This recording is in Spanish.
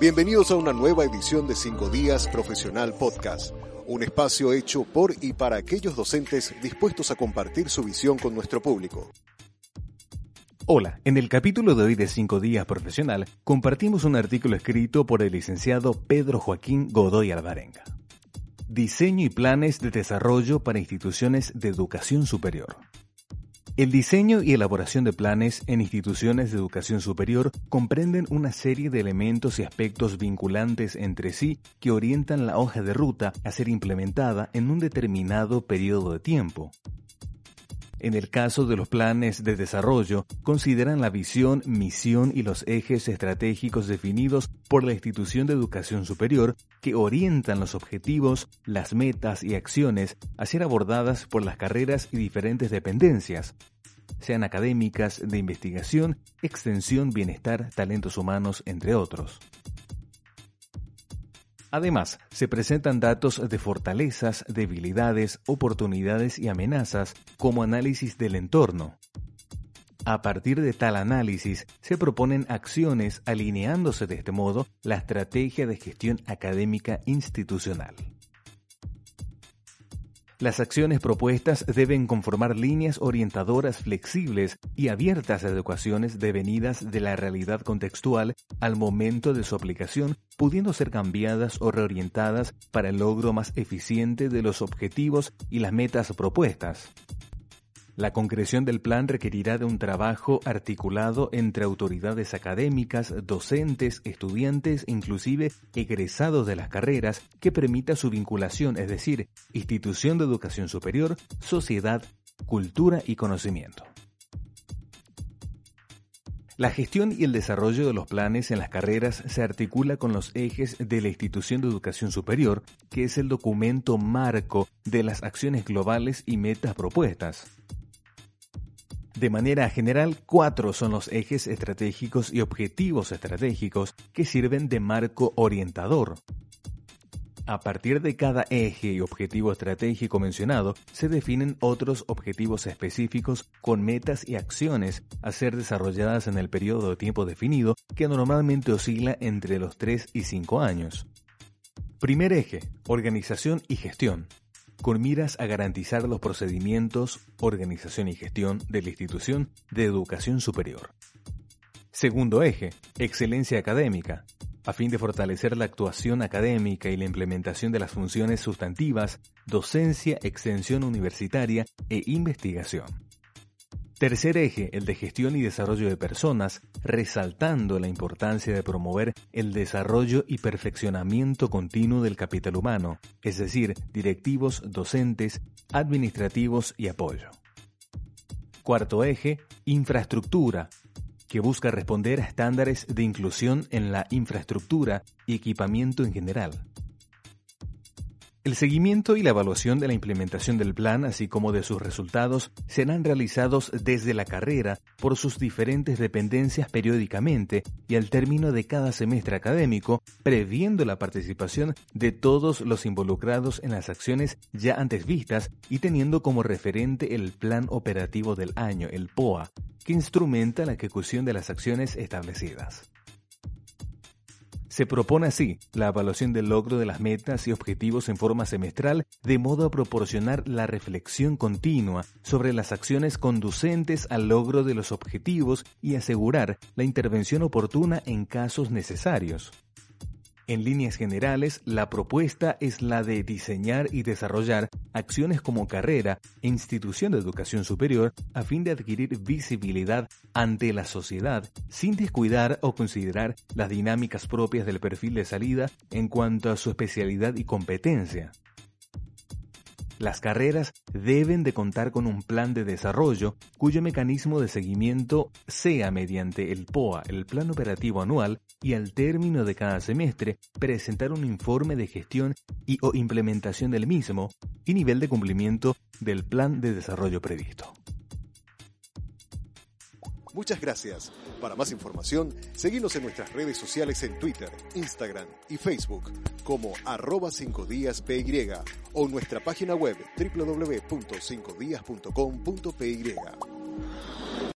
Bienvenidos a una nueva edición de 5 Días Profesional Podcast, un espacio hecho por y para aquellos docentes dispuestos a compartir su visión con nuestro público. Hola, en el capítulo de hoy de 5 Días Profesional compartimos un artículo escrito por el licenciado Pedro Joaquín Godoy Alvarenga. Diseño y planes de desarrollo para instituciones de educación superior. El diseño y elaboración de planes en instituciones de educación superior comprenden una serie de elementos y aspectos vinculantes entre sí que orientan la hoja de ruta a ser implementada en un determinado periodo de tiempo. En el caso de los planes de desarrollo, consideran la visión, misión y los ejes estratégicos definidos por la institución de educación superior que orientan los objetivos, las metas y acciones a ser abordadas por las carreras y diferentes dependencias, sean académicas, de investigación, extensión, bienestar, talentos humanos, entre otros. Además, se presentan datos de fortalezas, debilidades, oportunidades y amenazas como análisis del entorno. A partir de tal análisis, se proponen acciones alineándose de este modo la estrategia de gestión académica institucional. Las acciones propuestas deben conformar líneas orientadoras flexibles y abiertas a adecuaciones devenidas de la realidad contextual al momento de su aplicación, pudiendo ser cambiadas o reorientadas para el logro más eficiente de los objetivos y las metas propuestas. La concreción del plan requerirá de un trabajo articulado entre autoridades académicas, docentes, estudiantes inclusive egresados de las carreras que permita su vinculación, es decir, institución de educación superior, sociedad, cultura y conocimiento. La gestión y el desarrollo de los planes en las carreras se articula con los ejes de la institución de educación superior, que es el documento marco de las acciones globales y metas propuestas. De manera general, cuatro son los ejes estratégicos y objetivos estratégicos que sirven de marco orientador. A partir de cada eje y objetivo estratégico mencionado, se definen otros objetivos específicos con metas y acciones a ser desarrolladas en el periodo de tiempo definido que normalmente oscila entre los 3 y 5 años. Primer eje, organización y gestión con miras a garantizar los procedimientos, organización y gestión de la institución de educación superior. Segundo eje, excelencia académica, a fin de fortalecer la actuación académica y la implementación de las funciones sustantivas, docencia, extensión universitaria e investigación. Tercer eje, el de gestión y desarrollo de personas, resaltando la importancia de promover el desarrollo y perfeccionamiento continuo del capital humano, es decir, directivos, docentes, administrativos y apoyo. Cuarto eje, infraestructura, que busca responder a estándares de inclusión en la infraestructura y equipamiento en general. El seguimiento y la evaluación de la implementación del plan, así como de sus resultados, serán realizados desde la carrera por sus diferentes dependencias periódicamente y al término de cada semestre académico, previendo la participación de todos los involucrados en las acciones ya antes vistas y teniendo como referente el Plan Operativo del Año, el POA, que instrumenta la ejecución de las acciones establecidas. Se propone así la evaluación del logro de las metas y objetivos en forma semestral de modo a proporcionar la reflexión continua sobre las acciones conducentes al logro de los objetivos y asegurar la intervención oportuna en casos necesarios. En líneas generales, la propuesta es la de diseñar y desarrollar acciones como carrera e institución de educación superior a fin de adquirir visibilidad ante la sociedad sin descuidar o considerar las dinámicas propias del perfil de salida en cuanto a su especialidad y competencia. Las carreras deben de contar con un plan de desarrollo cuyo mecanismo de seguimiento sea mediante el POA, el Plan Operativo Anual, y al término de cada semestre presentar un informe de gestión y o implementación del mismo y nivel de cumplimiento del plan de desarrollo previsto. Muchas gracias. Para más información, seguimos en nuestras redes sociales en Twitter, Instagram y Facebook como arroba 5 días PY o nuestra página web www.5días.com.py.